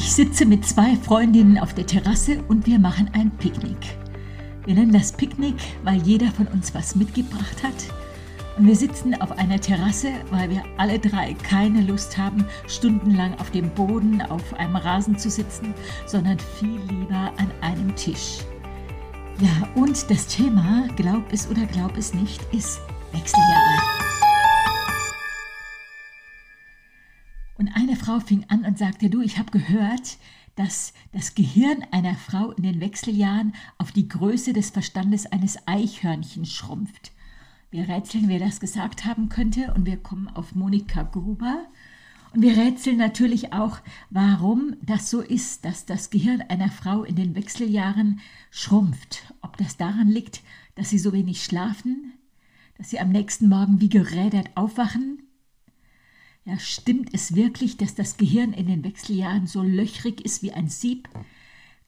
Ich sitze mit zwei Freundinnen auf der Terrasse und wir machen ein Picknick. Wir nennen das Picknick, weil jeder von uns was mitgebracht hat. Und wir sitzen auf einer Terrasse, weil wir alle drei keine Lust haben, stundenlang auf dem Boden auf einem Rasen zu sitzen, sondern viel lieber an einem Tisch. Ja, und das Thema, glaub es oder glaub es nicht, ist Wechseljahre. Und eine Frau fing an und sagte, du, ich habe gehört, dass das Gehirn einer Frau in den Wechseljahren auf die Größe des Verstandes eines Eichhörnchens schrumpft. Wir rätseln, wer das gesagt haben könnte, und wir kommen auf Monika Gruber. Und wir rätseln natürlich auch, warum das so ist, dass das Gehirn einer Frau in den Wechseljahren schrumpft. Ob das daran liegt, dass sie so wenig schlafen, dass sie am nächsten Morgen wie gerädert aufwachen. Ja, stimmt es wirklich, dass das Gehirn in den Wechseljahren so löchrig ist wie ein Sieb?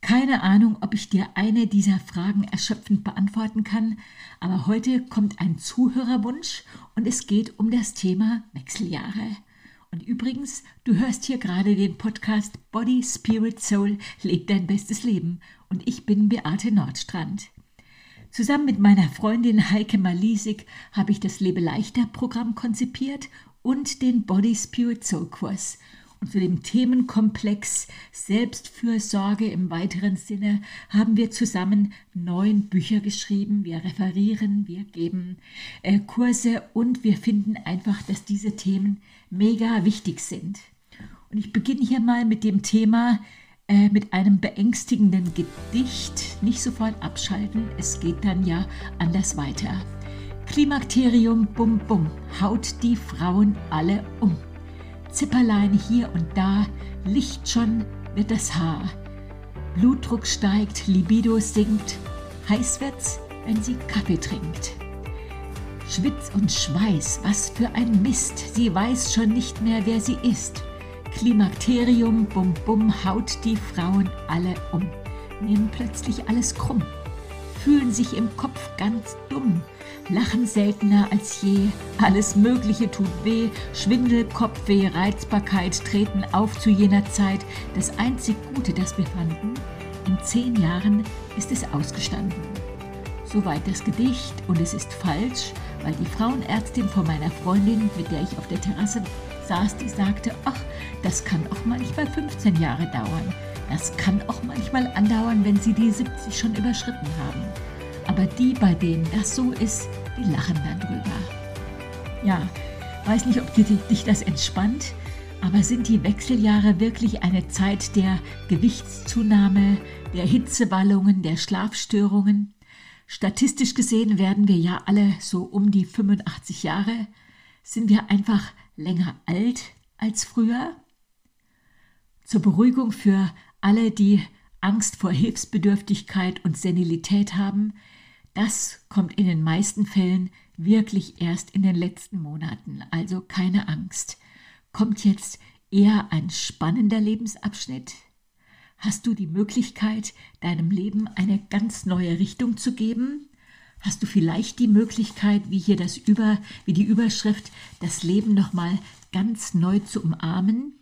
Keine Ahnung, ob ich dir eine dieser Fragen erschöpfend beantworten kann, aber heute kommt ein Zuhörerwunsch und es geht um das Thema Wechseljahre. Und übrigens, du hörst hier gerade den Podcast Body, Spirit, Soul, leb dein bestes Leben. Und ich bin Beate Nordstrand. Zusammen mit meiner Freundin Heike Malisik habe ich das Lebe leichter Programm konzipiert und den Body, Spirit, Soul Kurs. Und zu dem Themenkomplex Selbstfürsorge im weiteren Sinne haben wir zusammen neun Bücher geschrieben. Wir referieren, wir geben äh, Kurse und wir finden einfach, dass diese Themen mega wichtig sind. Und ich beginne hier mal mit dem Thema, äh, mit einem beängstigenden Gedicht. Nicht sofort abschalten, es geht dann ja anders weiter. Klimakterium, bum bum, haut die Frauen alle um. Zipperlein hier und da, Licht schon wird das Haar. Blutdruck steigt, Libido sinkt, heiß wird's, wenn sie Kaffee trinkt. Schwitz und Schweiß, was für ein Mist, sie weiß schon nicht mehr, wer sie ist. Klimakterium, bum bum, haut die Frauen alle um, nehmen plötzlich alles krumm, fühlen sich im Kopf ganz dumm, lachen seltener als je, alles Mögliche tut weh, Schwindel, Kopfweh, Reizbarkeit treten auf zu jener Zeit. Das einzig Gute, das wir fanden, in zehn Jahren ist es ausgestanden. Soweit das Gedicht und es ist falsch, weil die Frauenärztin von meiner Freundin, mit der ich auf der Terrasse saß, die sagte, ach, das kann auch manchmal 15 Jahre dauern. Das kann auch manchmal andauern, wenn Sie die 70 schon überschritten haben. Aber die, bei denen das so ist, die lachen dann drüber. Ja, weiß nicht, ob dich das entspannt, aber sind die Wechseljahre wirklich eine Zeit der Gewichtszunahme, der Hitzewallungen, der Schlafstörungen? Statistisch gesehen werden wir ja alle so um die 85 Jahre. Sind wir einfach länger alt als früher? Zur Beruhigung für alle, die Angst vor Hilfsbedürftigkeit und Senilität haben, das kommt in den meisten Fällen wirklich erst in den letzten Monaten, also keine Angst. Kommt jetzt eher ein spannender Lebensabschnitt? Hast du die Möglichkeit, deinem Leben eine ganz neue Richtung zu geben? Hast du vielleicht die Möglichkeit, wie hier das über, wie die Überschrift, das Leben nochmal ganz neu zu umarmen?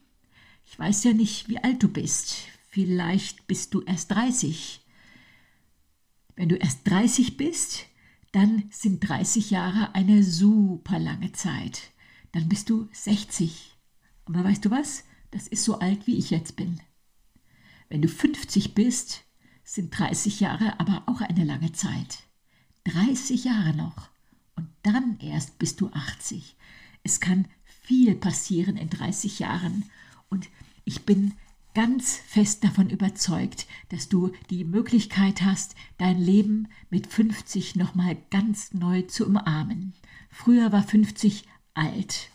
Ich weiß ja nicht, wie alt du bist. Vielleicht bist du erst 30. Wenn du erst 30 bist, dann sind 30 Jahre eine super lange Zeit. Dann bist du 60. Aber weißt du was? Das ist so alt, wie ich jetzt bin. Wenn du 50 bist, sind 30 Jahre aber auch eine lange Zeit. 30 Jahre noch. Und dann erst bist du 80. Es kann viel passieren in 30 Jahren. Und ich bin ganz fest davon überzeugt, dass du die Möglichkeit hast, dein Leben mit 50 nochmal ganz neu zu umarmen. Früher war 50 alt.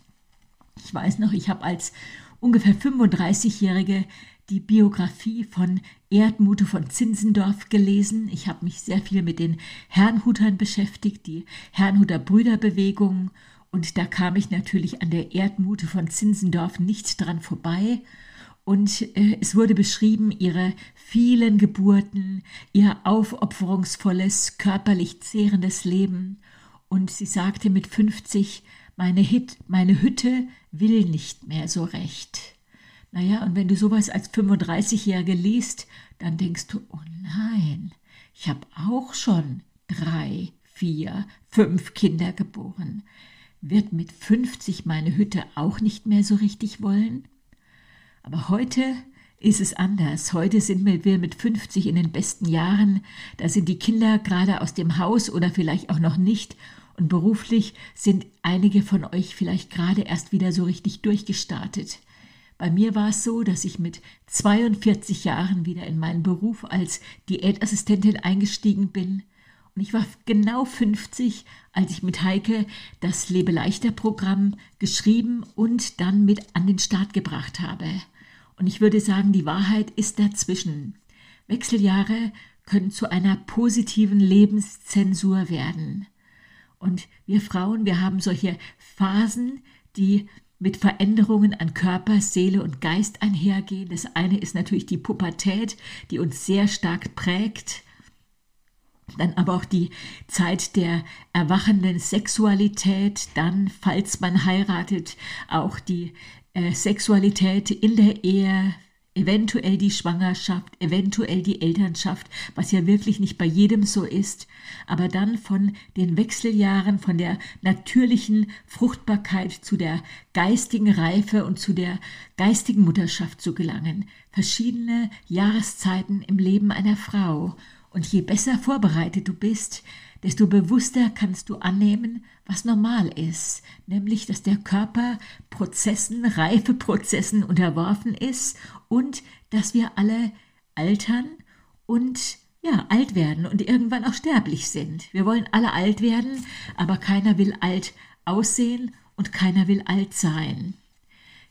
Ich weiß noch, ich habe als ungefähr 35-Jährige die Biografie von Erdmute von Zinsendorf gelesen. Ich habe mich sehr viel mit den Herrnhutern beschäftigt, die Herrnhuter Brüderbewegung. Und da kam ich natürlich an der Erdmute von Zinsendorf nicht dran vorbei. Und äh, es wurde beschrieben, ihre vielen Geburten, ihr aufopferungsvolles, körperlich zehrendes Leben. Und sie sagte mit 50, meine, Hit, meine Hütte will nicht mehr so recht. Naja, und wenn du sowas als 35-Jährige liest, dann denkst du, oh nein, ich habe auch schon drei, vier, fünf Kinder geboren. Wird mit 50 meine Hütte auch nicht mehr so richtig wollen? Aber heute ist es anders. Heute sind wir mit 50 in den besten Jahren. Da sind die Kinder gerade aus dem Haus oder vielleicht auch noch nicht. Und beruflich sind einige von euch vielleicht gerade erst wieder so richtig durchgestartet. Bei mir war es so, dass ich mit 42 Jahren wieder in meinen Beruf als Diätassistentin eingestiegen bin. Und ich war genau 50, als ich mit Heike das Lebe leichter Programm geschrieben und dann mit an den Start gebracht habe. Und ich würde sagen, die Wahrheit ist dazwischen. Wechseljahre können zu einer positiven Lebenszensur werden. Und wir Frauen, wir haben solche Phasen, die mit Veränderungen an Körper, Seele und Geist einhergehen. Das eine ist natürlich die Pubertät, die uns sehr stark prägt. Dann aber auch die Zeit der erwachenden Sexualität, dann, falls man heiratet, auch die äh, Sexualität in der Ehe, eventuell die Schwangerschaft, eventuell die Elternschaft, was ja wirklich nicht bei jedem so ist, aber dann von den Wechseljahren, von der natürlichen Fruchtbarkeit zu der geistigen Reife und zu der geistigen Mutterschaft zu gelangen. Verschiedene Jahreszeiten im Leben einer Frau. Und je besser vorbereitet du bist, desto bewusster kannst du annehmen, was normal ist, nämlich dass der Körper Prozessen, Reifeprozessen unterworfen ist und dass wir alle altern und ja, alt werden und irgendwann auch sterblich sind. Wir wollen alle alt werden, aber keiner will alt aussehen und keiner will alt sein.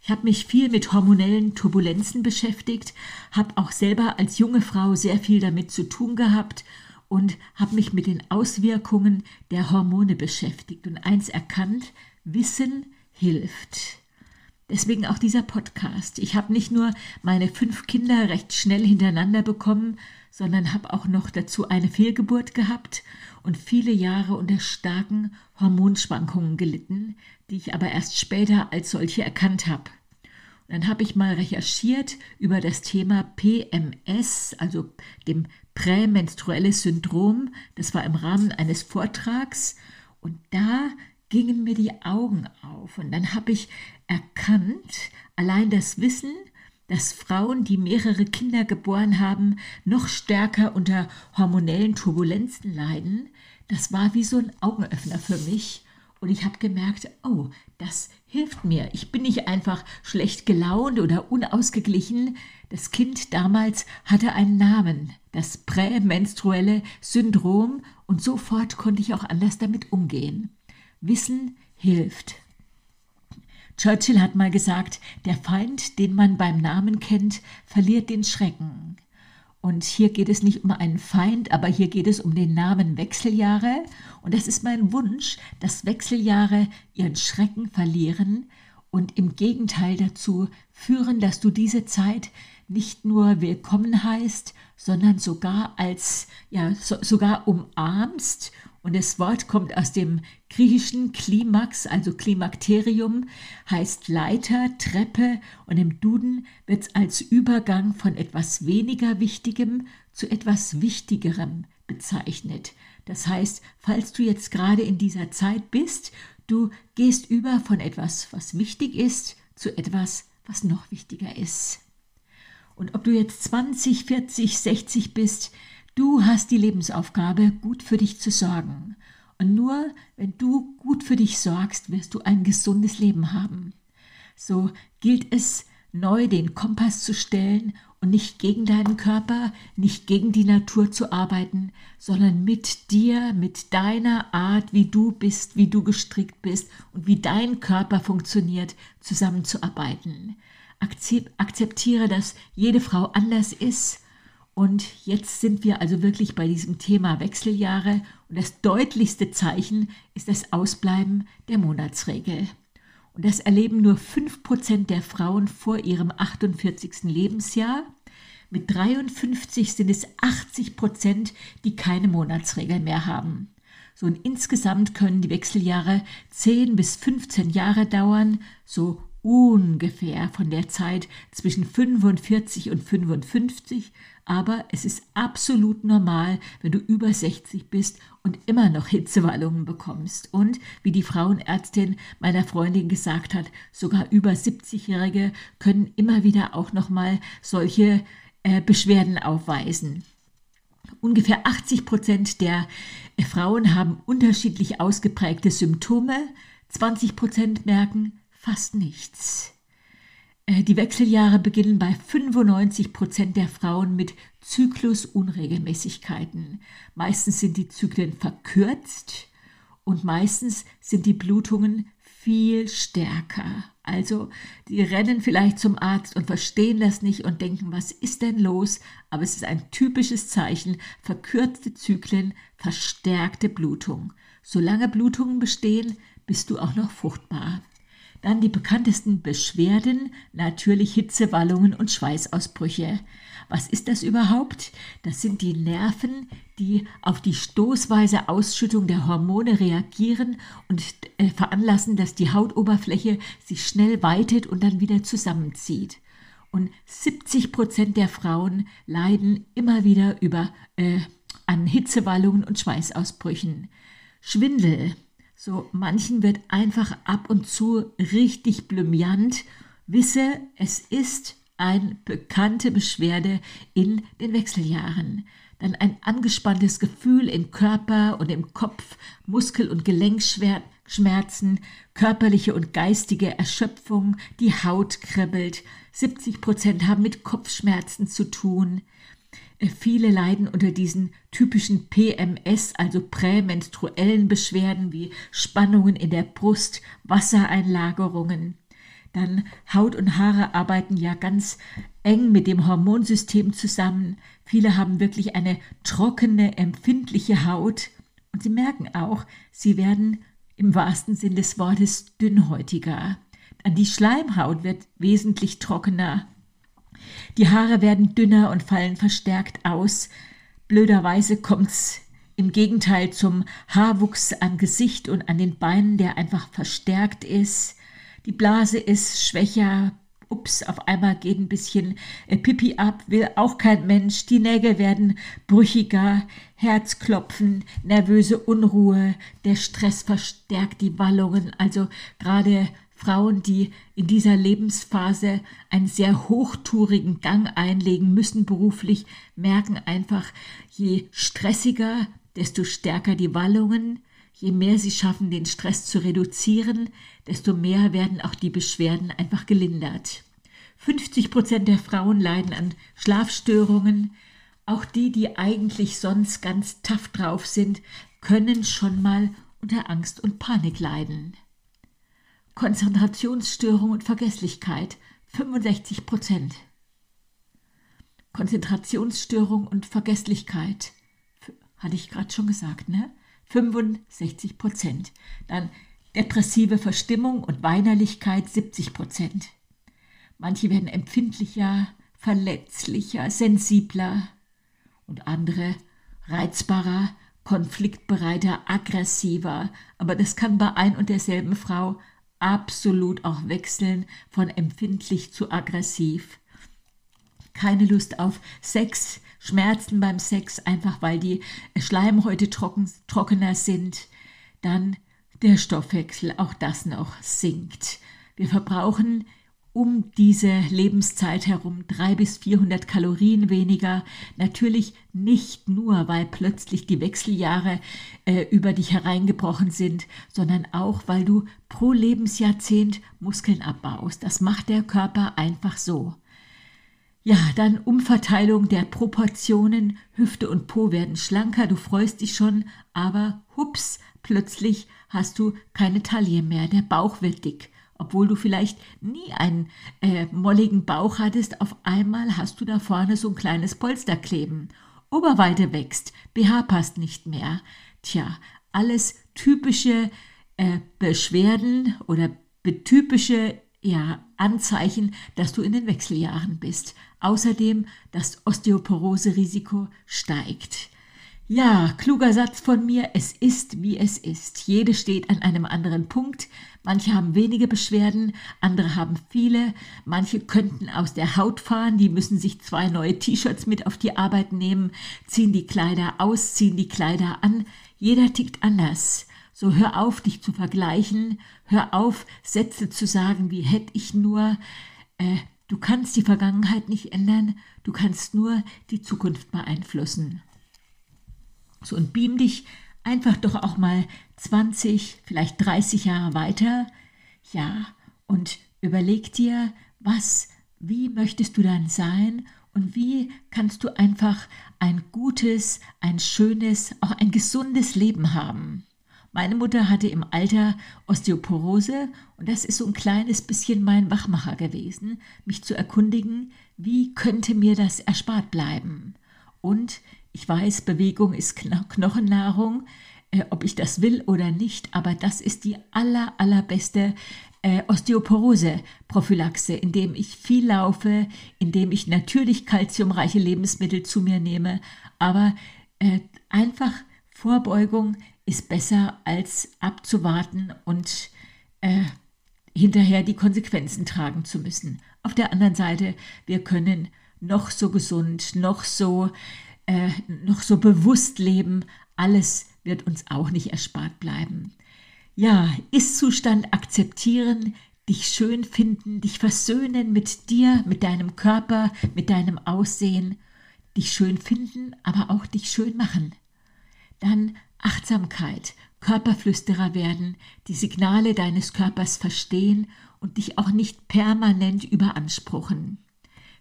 Ich habe mich viel mit hormonellen Turbulenzen beschäftigt, habe auch selber als junge Frau sehr viel damit zu tun gehabt und habe mich mit den Auswirkungen der Hormone beschäftigt und eins erkannt, Wissen hilft. Deswegen auch dieser Podcast. Ich habe nicht nur meine fünf Kinder recht schnell hintereinander bekommen, sondern habe auch noch dazu eine Fehlgeburt gehabt und viele Jahre unter starken Hormonschwankungen gelitten, die ich aber erst später als solche erkannt habe. Dann habe ich mal recherchiert über das Thema PMS, also dem prämenstruelles Syndrom. Das war im Rahmen eines Vortrags. Und da gingen mir die Augen auf. Und dann habe ich erkannt, allein das Wissen, dass Frauen, die mehrere Kinder geboren haben, noch stärker unter hormonellen Turbulenzen leiden, das war wie so ein Augenöffner für mich und ich habe gemerkt, oh, das hilft mir. Ich bin nicht einfach schlecht gelaunt oder unausgeglichen. Das Kind damals hatte einen Namen, das prämenstruelle Syndrom, und sofort konnte ich auch anders damit umgehen. Wissen hilft. Churchill hat mal gesagt, der Feind, den man beim Namen kennt, verliert den Schrecken. Und hier geht es nicht um einen Feind, aber hier geht es um den Namen Wechseljahre. Und das ist mein Wunsch, dass Wechseljahre ihren Schrecken verlieren und im Gegenteil dazu führen, dass du diese Zeit nicht nur willkommen heißt, sondern sogar als, ja, so, sogar umarmst und das Wort kommt aus dem griechischen Klimax, also Klimakterium, heißt Leiter, Treppe und im Duden wird es als Übergang von etwas weniger Wichtigem zu etwas Wichtigerem bezeichnet. Das heißt, falls du jetzt gerade in dieser Zeit bist, du gehst über von etwas, was wichtig ist, zu etwas, was noch wichtiger ist. Und ob du jetzt 20, 40, 60 bist, Du hast die Lebensaufgabe, gut für dich zu sorgen. Und nur wenn du gut für dich sorgst, wirst du ein gesundes Leben haben. So gilt es, neu den Kompass zu stellen und nicht gegen deinen Körper, nicht gegen die Natur zu arbeiten, sondern mit dir, mit deiner Art, wie du bist, wie du gestrickt bist und wie dein Körper funktioniert, zusammenzuarbeiten. Akzeptiere, dass jede Frau anders ist und jetzt sind wir also wirklich bei diesem Thema Wechseljahre und das deutlichste Zeichen ist das Ausbleiben der Monatsregel. Und das erleben nur 5% der Frauen vor ihrem 48. Lebensjahr. Mit 53 sind es 80 Prozent, die keine Monatsregel mehr haben. So und insgesamt können die Wechseljahre 10 bis 15 Jahre dauern, so ungefähr von der Zeit zwischen 45 und 55, aber es ist absolut normal, wenn du über 60 bist und immer noch Hitzewallungen bekommst. Und wie die Frauenärztin meiner Freundin gesagt hat, sogar über 70-Jährige können immer wieder auch noch mal solche äh, Beschwerden aufweisen. Ungefähr 80 Prozent der äh, Frauen haben unterschiedlich ausgeprägte Symptome. 20 Prozent merken fast nichts. Äh, die Wechseljahre beginnen bei 95 Prozent der Frauen mit Zyklusunregelmäßigkeiten. Meistens sind die Zyklen verkürzt und meistens sind die Blutungen viel stärker. Also, die rennen vielleicht zum Arzt und verstehen das nicht und denken, was ist denn los? Aber es ist ein typisches Zeichen, verkürzte Zyklen, verstärkte Blutung. Solange Blutungen bestehen, bist du auch noch fruchtbar. Dann die bekanntesten Beschwerden, natürlich Hitzewallungen und Schweißausbrüche. Was ist das überhaupt? Das sind die Nerven, die auf die stoßweise Ausschüttung der Hormone reagieren und äh, veranlassen, dass die Hautoberfläche sich schnell weitet und dann wieder zusammenzieht. Und 70 Prozent der Frauen leiden immer wieder über, äh, an Hitzewallungen und Schweißausbrüchen. Schwindel, so manchen wird einfach ab und zu richtig blümiant. Wisse, es ist eine bekannte Beschwerde in den Wechseljahren. Dann ein angespanntes Gefühl im Körper und im Kopf, Muskel- und Gelenkschmerzen, körperliche und geistige Erschöpfung, die Haut kribbelt. 70 Prozent haben mit Kopfschmerzen zu tun. Viele leiden unter diesen typischen PMS, also prämenstruellen Beschwerden wie Spannungen in der Brust, Wassereinlagerungen. Dann Haut und Haare arbeiten ja ganz eng mit dem Hormonsystem zusammen. Viele haben wirklich eine trockene, empfindliche Haut und sie merken auch, sie werden im wahrsten Sinn des Wortes dünnhäutiger. Dann die Schleimhaut wird wesentlich trockener. Die Haare werden dünner und fallen verstärkt aus. Blöderweise kommt's im Gegenteil zum Haarwuchs am Gesicht und an den Beinen, der einfach verstärkt ist. Die Blase ist schwächer. Ups, auf einmal geht ein bisschen äh, Pipi ab, will auch kein Mensch. Die Nägel werden brüchiger, Herzklopfen, nervöse Unruhe, der Stress verstärkt die Wallungen. Also gerade Frauen, die in dieser Lebensphase einen sehr hochtourigen Gang einlegen müssen beruflich, merken einfach, je stressiger, desto stärker die Wallungen, je mehr sie schaffen, den Stress zu reduzieren, desto mehr werden auch die Beschwerden einfach gelindert. 50 Prozent der Frauen leiden an Schlafstörungen. Auch die, die eigentlich sonst ganz tough drauf sind, können schon mal unter Angst und Panik leiden. Konzentrationsstörung und Vergesslichkeit 65 Prozent. Konzentrationsstörung und Vergesslichkeit, hatte ich gerade schon gesagt, ne? 65 Prozent. Dann depressive Verstimmung und Weinerlichkeit 70 Prozent. Manche werden empfindlicher, verletzlicher, sensibler und andere reizbarer, konfliktbereiter, aggressiver. Aber das kann bei ein und derselben Frau absolut auch wechseln von empfindlich zu aggressiv. Keine Lust auf Sex, Schmerzen beim Sex, einfach weil die Schleimhäute trocken, trockener sind. Dann der Stoffwechsel, auch das noch sinkt. Wir verbrauchen um diese Lebenszeit herum drei bis 400 Kalorien weniger. Natürlich nicht nur, weil plötzlich die Wechseljahre äh, über dich hereingebrochen sind, sondern auch, weil du pro Lebensjahrzehnt Muskeln abbaust. Das macht der Körper einfach so. Ja, dann Umverteilung der Proportionen. Hüfte und Po werden schlanker, du freust dich schon, aber hups, plötzlich hast du keine Taille mehr, der Bauch wird dick obwohl du vielleicht nie einen äh, molligen Bauch hattest, auf einmal hast du da vorne so ein kleines Polster kleben. Oberweite wächst, BH passt nicht mehr. Tja, alles typische äh, Beschwerden oder typische ja, Anzeichen, dass du in den Wechseljahren bist. Außerdem das Osteoporose-Risiko steigt. Ja, kluger Satz von mir, es ist wie es ist. Jede steht an einem anderen Punkt. Manche haben wenige Beschwerden, andere haben viele. Manche könnten aus der Haut fahren, die müssen sich zwei neue T-Shirts mit auf die Arbeit nehmen, ziehen die Kleider aus, ziehen die Kleider an. Jeder tickt anders. So hör auf, dich zu vergleichen, hör auf, Sätze zu sagen wie hätte ich nur. Äh, du kannst die Vergangenheit nicht ändern, du kannst nur die Zukunft beeinflussen. So und beam dich einfach doch auch mal 20, vielleicht 30 Jahre weiter. Ja, und überleg dir, was, wie möchtest du dann sein und wie kannst du einfach ein gutes, ein schönes, auch ein gesundes Leben haben. Meine Mutter hatte im Alter Osteoporose und das ist so ein kleines bisschen mein Wachmacher gewesen, mich zu erkundigen, wie könnte mir das erspart bleiben. Und ich weiß, Bewegung ist Knochennahrung, äh, ob ich das will oder nicht, aber das ist die aller, allerbeste äh, Osteoporose-Prophylaxe, indem ich viel laufe, indem ich natürlich kalziumreiche Lebensmittel zu mir nehme, aber äh, einfach Vorbeugung ist besser als abzuwarten und äh, hinterher die Konsequenzen tragen zu müssen. Auf der anderen Seite, wir können noch so gesund, noch so, äh, noch so bewusst leben, alles wird uns auch nicht erspart bleiben. Ja, Ist-Zustand akzeptieren, dich schön finden, dich versöhnen mit dir, mit deinem Körper, mit deinem Aussehen, dich schön finden, aber auch dich schön machen. Dann Achtsamkeit, Körperflüsterer werden, die Signale deines Körpers verstehen und dich auch nicht permanent überanspruchen.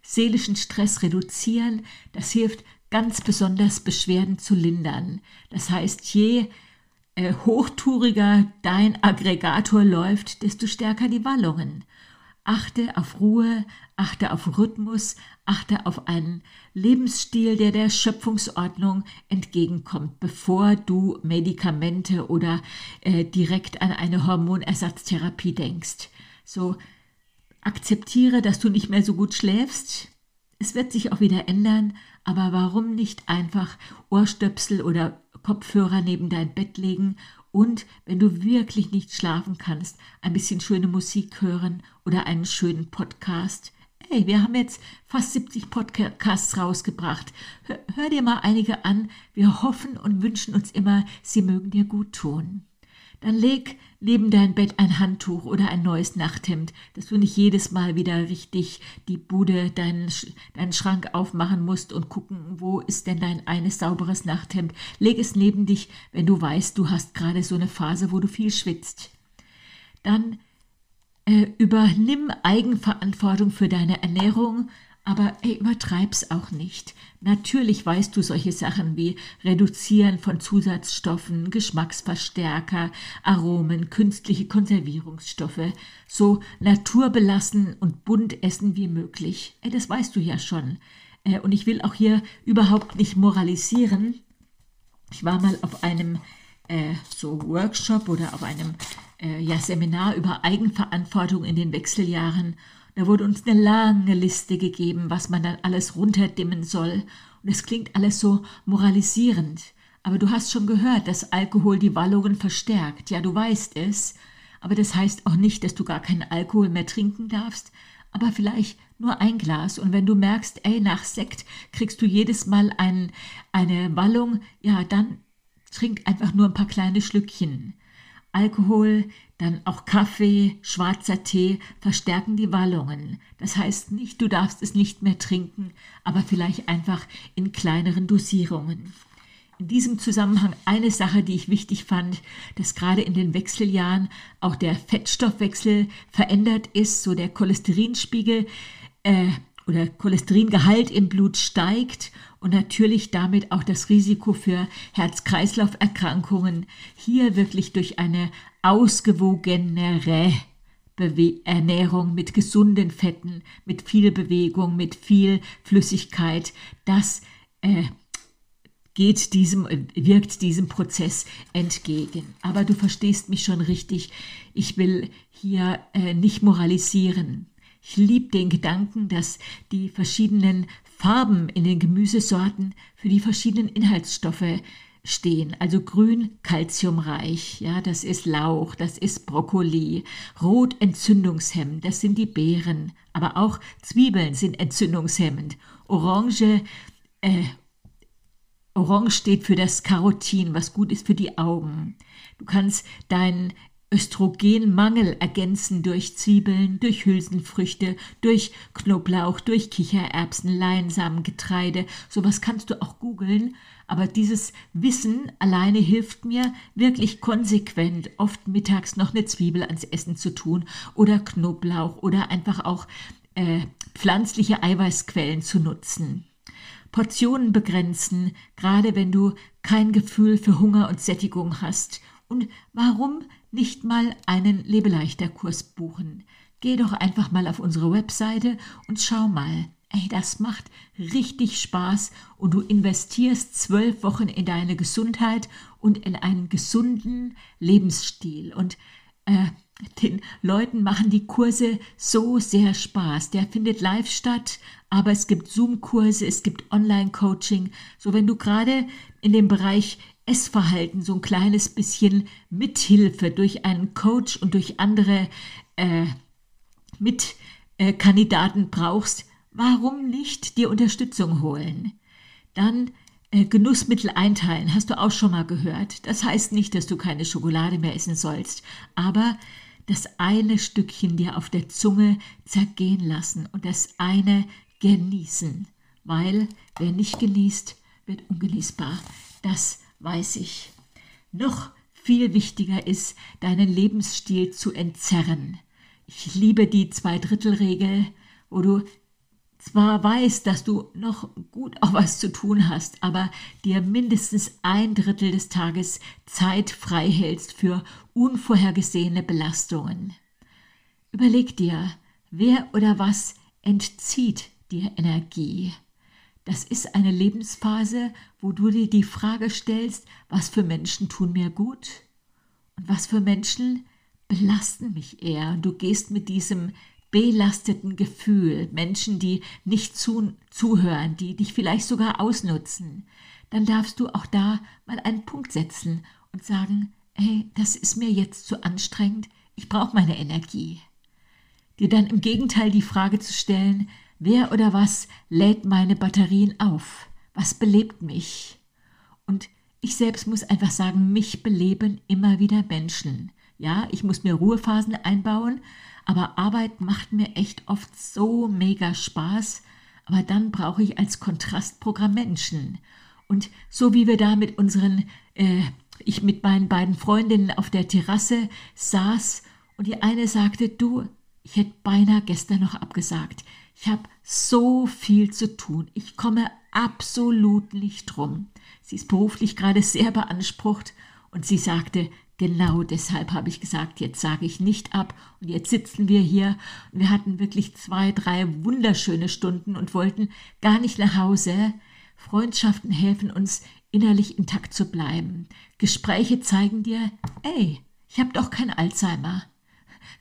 Seelischen Stress reduzieren, das hilft ganz besonders Beschwerden zu lindern. Das heißt, je äh, hochtouriger dein Aggregator läuft, desto stärker die Wallungen. Achte auf Ruhe, achte auf Rhythmus, achte auf einen Lebensstil, der der Schöpfungsordnung entgegenkommt, bevor du Medikamente oder äh, direkt an eine Hormonersatztherapie denkst. So akzeptiere, dass du nicht mehr so gut schläfst. Es wird sich auch wieder ändern, aber warum nicht einfach Ohrstöpsel oder Kopfhörer neben dein Bett legen und, wenn du wirklich nicht schlafen kannst, ein bisschen schöne Musik hören oder einen schönen Podcast. Hey, wir haben jetzt fast 70 Podcasts rausgebracht. Hör, hör dir mal einige an. Wir hoffen und wünschen uns immer, sie mögen dir gut tun. Dann leg neben dein Bett ein Handtuch oder ein neues Nachthemd, dass du nicht jedes Mal wieder richtig die Bude, deinen, deinen Schrank aufmachen musst und gucken, wo ist denn dein eines sauberes Nachthemd. Leg es neben dich, wenn du weißt, du hast gerade so eine Phase, wo du viel schwitzt. Dann äh, übernimm Eigenverantwortung für deine Ernährung, aber ey, übertreib's auch nicht. Natürlich weißt du solche Sachen wie Reduzieren von Zusatzstoffen, Geschmacksverstärker, Aromen, künstliche Konservierungsstoffe, so naturbelassen und bunt essen wie möglich. Das weißt du ja schon. Äh, und ich will auch hier überhaupt nicht moralisieren. Ich war mal auf einem äh, so Workshop oder auf einem äh, ja, Seminar über Eigenverantwortung in den Wechseljahren da wurde uns eine lange Liste gegeben, was man dann alles runterdimmen soll. Und es klingt alles so moralisierend. Aber du hast schon gehört, dass Alkohol die Wallungen verstärkt. Ja, du weißt es. Aber das heißt auch nicht, dass du gar keinen Alkohol mehr trinken darfst. Aber vielleicht nur ein Glas. Und wenn du merkst, ey, nach Sekt kriegst du jedes Mal ein, eine Wallung, ja, dann trink einfach nur ein paar kleine Schlückchen. Alkohol, dann auch Kaffee, schwarzer Tee verstärken die Wallungen. Das heißt nicht, du darfst es nicht mehr trinken, aber vielleicht einfach in kleineren Dosierungen. In diesem Zusammenhang eine Sache, die ich wichtig fand, dass gerade in den Wechseljahren auch der Fettstoffwechsel verändert ist, so der Cholesterinspiegel äh, oder Cholesteringehalt im Blut steigt und natürlich damit auch das Risiko für Herz-Kreislauf-Erkrankungen hier wirklich durch eine ausgewogenere Bewe Ernährung mit gesunden Fetten, mit viel Bewegung, mit viel Flüssigkeit, das äh, geht diesem, wirkt diesem Prozess entgegen. Aber du verstehst mich schon richtig. Ich will hier äh, nicht moralisieren. Ich liebe den Gedanken, dass die verschiedenen Farben in den Gemüsesorten für die verschiedenen Inhaltsstoffe stehen. Also grün kalziumreich, ja, das ist Lauch, das ist Brokkoli, rot entzündungshemmend, das sind die Beeren, aber auch Zwiebeln sind entzündungshemmend. Orange äh, Orange steht für das Carotin, was gut ist für die Augen. Du kannst deinen Östrogenmangel ergänzen durch Zwiebeln, durch Hülsenfrüchte, durch Knoblauch, durch Kichererbsen, Leinsamen, Getreide. Sowas kannst du auch googeln. Aber dieses Wissen alleine hilft mir wirklich konsequent, oft mittags noch eine Zwiebel ans Essen zu tun oder Knoblauch oder einfach auch äh, pflanzliche Eiweißquellen zu nutzen. Portionen begrenzen, gerade wenn du kein Gefühl für Hunger und Sättigung hast. Und warum nicht mal einen Lebeleichter-Kurs buchen? Geh doch einfach mal auf unsere Webseite und schau mal. Ey, das macht richtig Spaß und du investierst zwölf Wochen in deine Gesundheit und in einen gesunden Lebensstil. Und äh, den Leuten machen die Kurse so sehr Spaß. Der findet live statt, aber es gibt Zoom-Kurse, es gibt Online-Coaching. So, wenn du gerade in dem Bereich Essverhalten so ein kleines bisschen Mithilfe durch einen Coach und durch andere äh, Mitkandidaten brauchst, warum nicht dir Unterstützung holen? Dann äh, Genussmittel einteilen, hast du auch schon mal gehört. Das heißt nicht, dass du keine Schokolade mehr essen sollst, aber das eine Stückchen dir auf der Zunge zergehen lassen und das eine genießen, weil wer nicht genießt, wird ungenießbar. Das weiß ich. Noch viel wichtiger ist, deinen Lebensstil zu entzerren. Ich liebe die Zweidrittelregel, wo du zwar weißt, dass du noch gut auch was zu tun hast, aber dir mindestens ein Drittel des Tages Zeit frei hältst für unvorhergesehene Belastungen. Überleg dir, wer oder was entzieht dir Energie. Das ist eine Lebensphase, wo du dir die Frage stellst, was für Menschen tun mir gut und was für Menschen belasten mich eher. Und du gehst mit diesem belasteten Gefühl, Menschen, die nicht zu, zuhören, die dich vielleicht sogar ausnutzen, dann darfst du auch da mal einen Punkt setzen und sagen, hey, das ist mir jetzt zu anstrengend, ich brauche meine Energie. Dir dann im Gegenteil die Frage zu stellen, wer oder was lädt meine Batterien auf? Was belebt mich? Und ich selbst muss einfach sagen, mich beleben immer wieder Menschen. Ja, ich muss mir Ruhephasen einbauen, aber Arbeit macht mir echt oft so mega Spaß. Aber dann brauche ich als Kontrastprogramm Menschen. Und so wie wir da mit unseren, äh, ich mit meinen beiden Freundinnen auf der Terrasse saß und die eine sagte, du, ich hätte beinahe gestern noch abgesagt. Ich habe so viel zu tun. Ich komme absolut nicht drum. Sie ist beruflich gerade sehr beansprucht und sie sagte, Genau deshalb habe ich gesagt, jetzt sage ich nicht ab und jetzt sitzen wir hier. Und wir hatten wirklich zwei, drei wunderschöne Stunden und wollten gar nicht nach Hause. Freundschaften helfen uns, innerlich intakt zu bleiben. Gespräche zeigen dir, ey, ich habe doch kein Alzheimer.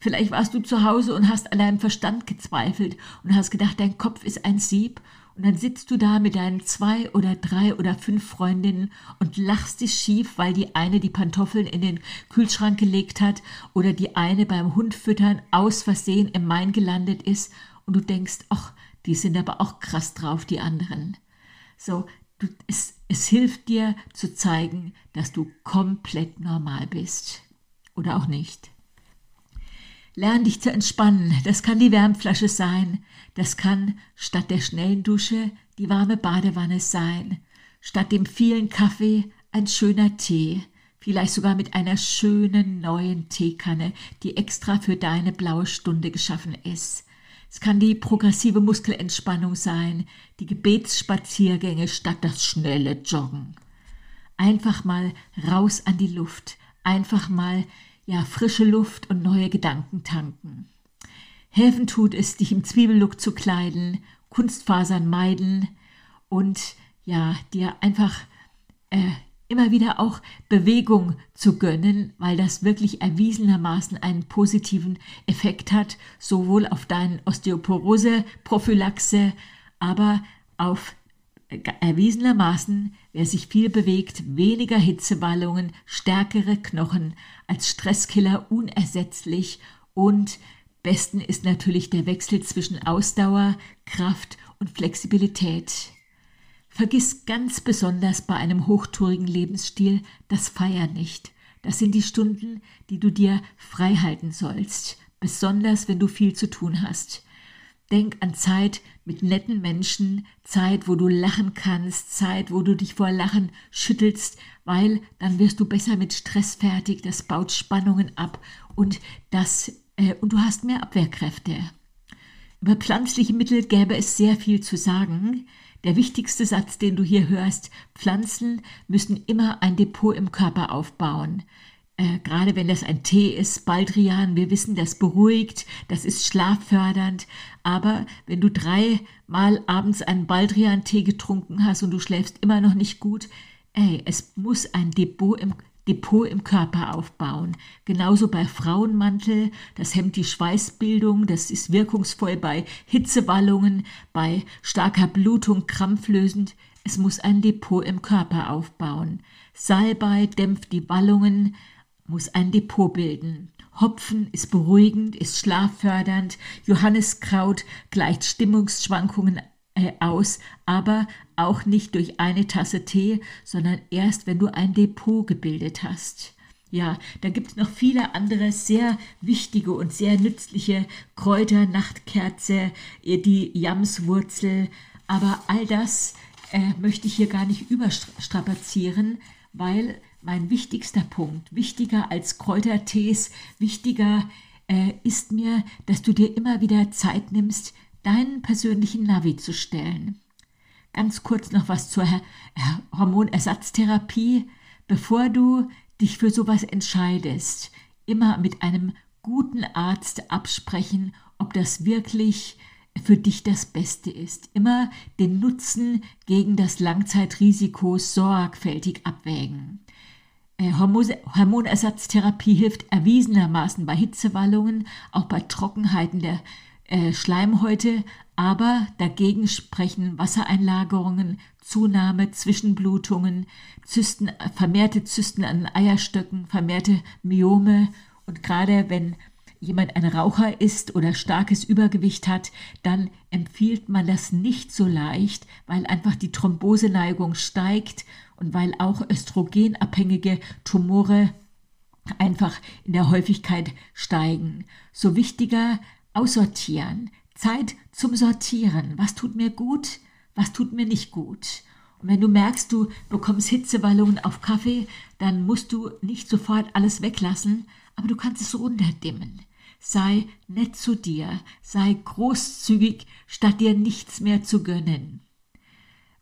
Vielleicht warst du zu Hause und hast an deinem Verstand gezweifelt und hast gedacht, dein Kopf ist ein Sieb und dann sitzt du da mit deinen zwei oder drei oder fünf Freundinnen und lachst dich schief, weil die eine die Pantoffeln in den Kühlschrank gelegt hat oder die eine beim Hundfüttern aus Versehen im Main gelandet ist und du denkst, ach, die sind aber auch krass drauf, die anderen. So, du, es, es hilft dir zu zeigen, dass du komplett normal bist. Oder auch nicht. Lern dich zu entspannen. Das kann die Wärmflasche sein. Das kann statt der schnellen Dusche die warme Badewanne sein. Statt dem vielen Kaffee ein schöner Tee. Vielleicht sogar mit einer schönen neuen Teekanne, die extra für deine blaue Stunde geschaffen ist. Es kann die progressive Muskelentspannung sein, die Gebetsspaziergänge statt das schnelle Joggen. Einfach mal raus an die Luft, einfach mal ja, frische Luft und neue Gedanken tanken. Helfen tut es, dich im Zwiebellook zu kleiden, Kunstfasern meiden und ja, dir einfach äh, immer wieder auch Bewegung zu gönnen, weil das wirklich erwiesenermaßen einen positiven Effekt hat, sowohl auf deine Osteoporose-Prophylaxe, aber auf erwiesenermaßen, wer sich viel bewegt, weniger Hitzewallungen, stärkere Knochen, als Stresskiller unersetzlich und besten ist natürlich der Wechsel zwischen Ausdauer, Kraft und Flexibilität. Vergiss ganz besonders bei einem hochtourigen Lebensstil das Feiern nicht. Das sind die Stunden, die du dir frei halten sollst, besonders wenn du viel zu tun hast. Denk an Zeit mit netten Menschen, Zeit, wo du lachen kannst, Zeit, wo du dich vor Lachen schüttelst, weil dann wirst du besser mit Stress fertig, das baut Spannungen ab und das äh, und du hast mehr Abwehrkräfte. Über pflanzliche Mittel gäbe es sehr viel zu sagen. Der wichtigste Satz, den du hier hörst, Pflanzen müssen immer ein Depot im Körper aufbauen. Äh, gerade wenn das ein Tee ist, Baldrian, wir wissen, das beruhigt, das ist schlaffördernd. Aber wenn du dreimal abends einen Baldrian-Tee getrunken hast und du schläfst immer noch nicht gut, ey, es muss ein Depot im, Depot im Körper aufbauen. Genauso bei Frauenmantel, das hemmt die Schweißbildung, das ist wirkungsvoll bei Hitzewallungen, bei starker Blutung, krampflösend. Es muss ein Depot im Körper aufbauen. Salbei dämpft die Wallungen, muss ein Depot bilden. Hopfen ist beruhigend, ist schlaffördernd, Johanniskraut gleicht Stimmungsschwankungen äh, aus, aber auch nicht durch eine Tasse Tee, sondern erst, wenn du ein Depot gebildet hast. Ja, da gibt es noch viele andere sehr wichtige und sehr nützliche Kräuter, Nachtkerze, äh, die Jamswurzel, aber all das äh, möchte ich hier gar nicht überstrapazieren, weil mein wichtigster Punkt, wichtiger als Kräutertees, wichtiger äh, ist mir, dass du dir immer wieder Zeit nimmst, deinen persönlichen Navi zu stellen. Ganz kurz noch was zur Hormonersatztherapie. Bevor du dich für sowas entscheidest, immer mit einem guten Arzt absprechen, ob das wirklich für dich das Beste ist. Immer den Nutzen gegen das Langzeitrisiko sorgfältig abwägen. Äh, Hormonersatztherapie hilft erwiesenermaßen bei Hitzewallungen, auch bei Trockenheiten der äh, Schleimhäute, aber dagegen sprechen Wassereinlagerungen, Zunahme, Zwischenblutungen, Zysten, vermehrte Zysten an Eierstöcken, vermehrte Myome und gerade wenn jemand ein Raucher ist oder starkes Übergewicht hat, dann empfiehlt man das nicht so leicht, weil einfach die Thromboseneigung steigt und weil auch östrogenabhängige Tumore einfach in der Häufigkeit steigen. So wichtiger aussortieren, Zeit zum Sortieren. Was tut mir gut, was tut mir nicht gut. Und wenn du merkst, du bekommst Hitzewallungen auf Kaffee, dann musst du nicht sofort alles weglassen, aber du kannst es runterdimmen. Sei nett zu dir, sei großzügig, statt dir nichts mehr zu gönnen.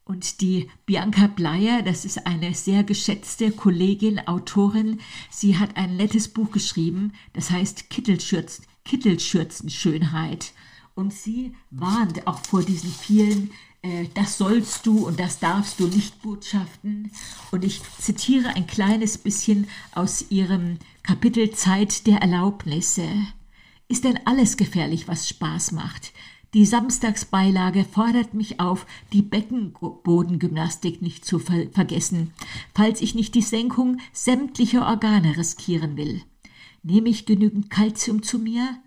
Und die Bianca Bleier, das ist eine sehr geschätzte Kollegin, Autorin, sie hat ein nettes Buch geschrieben, das heißt Kittelschürzen, Kittelschürzenschönheit. Und sie warnt auch vor diesen vielen äh, das sollst du und das darfst du nicht Botschaften. Und ich zitiere ein kleines bisschen aus ihrem Kapitel Zeit der Erlaubnisse. Ist denn alles gefährlich, was Spaß macht? Die Samstagsbeilage fordert mich auf, die Beckenbodengymnastik nicht zu ver vergessen, falls ich nicht die Senkung sämtlicher Organe riskieren will. Nehme ich genügend Kalzium zu mir?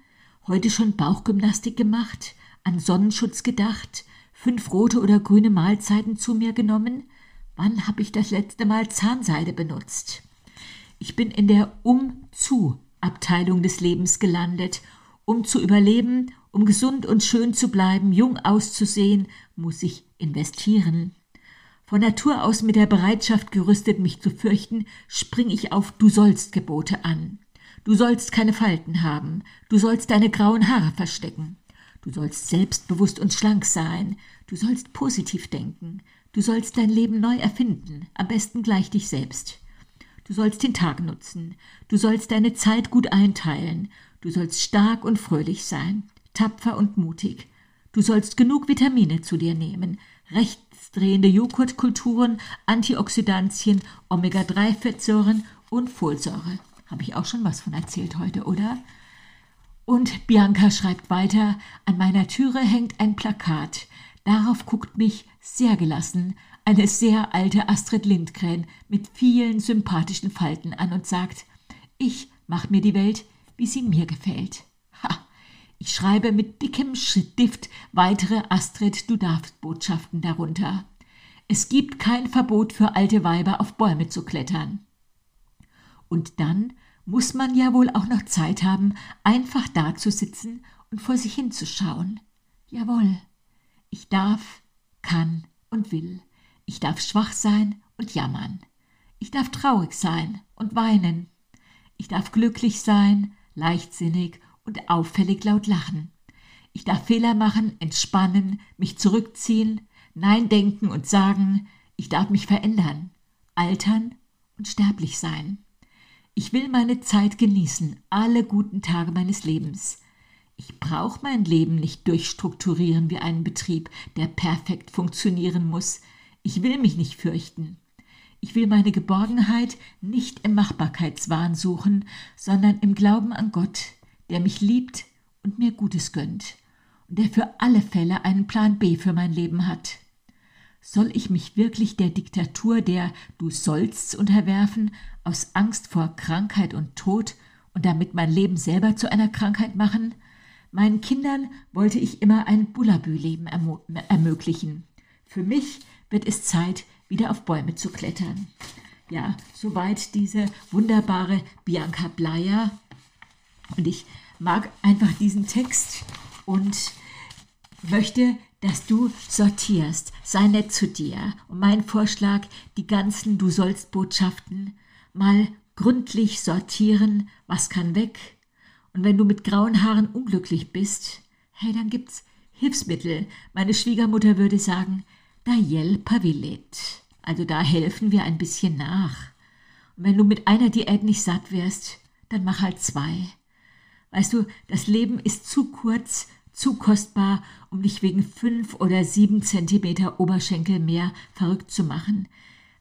Heute schon Bauchgymnastik gemacht? An Sonnenschutz gedacht? Fünf rote oder grüne Mahlzeiten zu mir genommen? Wann habe ich das letzte Mal Zahnseide benutzt? Ich bin in der Um-zu-Abteilung des Lebens gelandet. Um zu überleben um gesund und schön zu bleiben, jung auszusehen, muss ich investieren. Von Natur aus mit der Bereitschaft gerüstet, mich zu fürchten, spring ich auf Du sollst Gebote an. Du sollst keine Falten haben, du sollst deine grauen Haare verstecken, du sollst selbstbewusst und schlank sein, du sollst positiv denken, du sollst dein Leben neu erfinden, am besten gleich dich selbst. Du sollst den Tag nutzen, du sollst deine Zeit gut einteilen, du sollst stark und fröhlich sein, tapfer und mutig. Du sollst genug Vitamine zu dir nehmen, rechtsdrehende Joghurtkulturen, Antioxidantien, Omega-3-Fettsäuren und Folsäure. Habe ich auch schon was von erzählt heute, oder? Und Bianca schreibt weiter, an meiner Türe hängt ein Plakat. Darauf guckt mich sehr gelassen eine sehr alte Astrid Lindgren mit vielen sympathischen Falten an und sagt, ich mach mir die Welt, wie sie mir gefällt. Ha! Ich schreibe mit dickem Stift weitere Astrid Du darfst Botschaften darunter. Es gibt kein Verbot für alte Weiber auf Bäume zu klettern. Und dann muss man ja wohl auch noch Zeit haben, einfach da zu sitzen und vor sich hinzuschauen. Jawohl, ich darf, kann und will. Ich darf schwach sein und jammern. Ich darf traurig sein und weinen. Ich darf glücklich sein, leichtsinnig und auffällig laut lachen. Ich darf Fehler machen, entspannen, mich zurückziehen, Nein denken und sagen, ich darf mich verändern, altern und sterblich sein. Ich will meine Zeit genießen, alle guten Tage meines Lebens. Ich brauche mein Leben nicht durchstrukturieren wie einen Betrieb, der perfekt funktionieren muss. Ich will mich nicht fürchten. Ich will meine Geborgenheit nicht im Machbarkeitswahn suchen, sondern im Glauben an Gott, der mich liebt und mir Gutes gönnt und der für alle Fälle einen Plan B für mein Leben hat. Soll ich mich wirklich der Diktatur der Du sollst unterwerfen, aus Angst vor Krankheit und Tod und damit mein Leben selber zu einer Krankheit machen? Meinen Kindern wollte ich immer ein Bullabü-Leben ermöglichen. Für mich wird es Zeit, wieder auf Bäume zu klettern. Ja, soweit diese wunderbare Bianca Bleier. Und ich mag einfach diesen Text und möchte, dass du sortierst. Sei nett zu dir. Und mein Vorschlag, die ganzen Du sollst Botschaften mal gründlich sortieren, was kann weg. Und wenn du mit grauen Haaren unglücklich bist, hey, dann gibt's Hilfsmittel. Meine Schwiegermutter würde sagen, da jelpa villet. Also da helfen wir ein bisschen nach. Und wenn du mit einer Diät nicht satt wirst, dann mach halt zwei. Weißt du, das Leben ist zu kurz, zu kostbar, um dich wegen fünf oder sieben Zentimeter Oberschenkel mehr verrückt zu machen.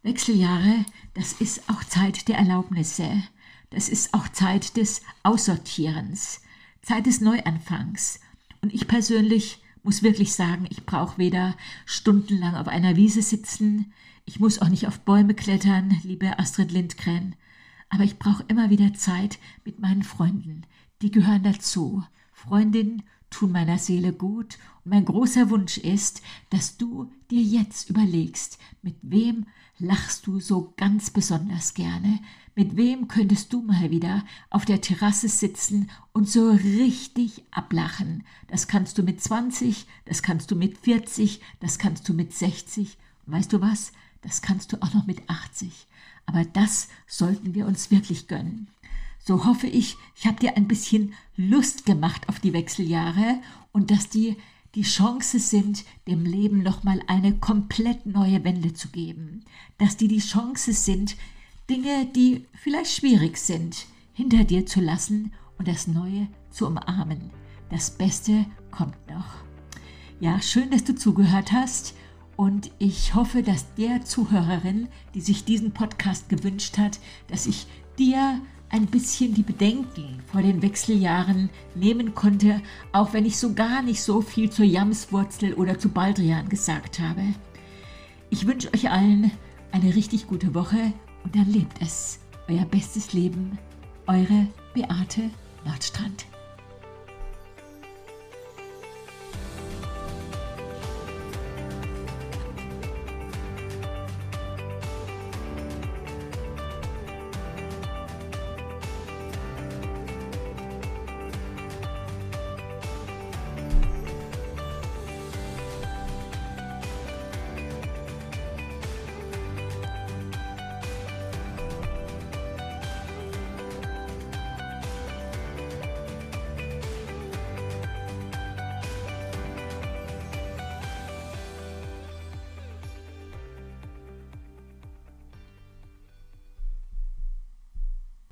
Wechseljahre, das ist auch Zeit der Erlaubnisse. Das ist auch Zeit des Aussortierens, Zeit des Neuanfangs. Und ich persönlich muss wirklich sagen, ich brauche weder stundenlang auf einer Wiese sitzen, ich muss auch nicht auf Bäume klettern, liebe Astrid Lindgren, aber ich brauche immer wieder Zeit mit meinen Freunden. Die gehören dazu. Freundinnen tun meiner Seele gut und mein großer Wunsch ist, dass du dir jetzt überlegst, mit wem lachst du so ganz besonders gerne, mit wem könntest du mal wieder auf der Terrasse sitzen und so richtig ablachen. Das kannst du mit 20, das kannst du mit 40, das kannst du mit 60 und weißt du was, das kannst du auch noch mit 80. Aber das sollten wir uns wirklich gönnen. So hoffe ich, ich habe dir ein bisschen Lust gemacht auf die Wechseljahre und dass die die Chance sind, dem Leben nochmal eine komplett neue Wende zu geben. Dass die die Chance sind, Dinge, die vielleicht schwierig sind, hinter dir zu lassen und das Neue zu umarmen. Das Beste kommt noch. Ja, schön, dass du zugehört hast und ich hoffe, dass der Zuhörerin, die sich diesen Podcast gewünscht hat, dass ich dir ein bisschen die Bedenken vor den Wechseljahren nehmen konnte, auch wenn ich so gar nicht so viel zur Jamswurzel oder zu Baldrian gesagt habe. Ich wünsche euch allen eine richtig gute Woche und dann lebt es. Euer bestes Leben, eure Beate Nordstrand.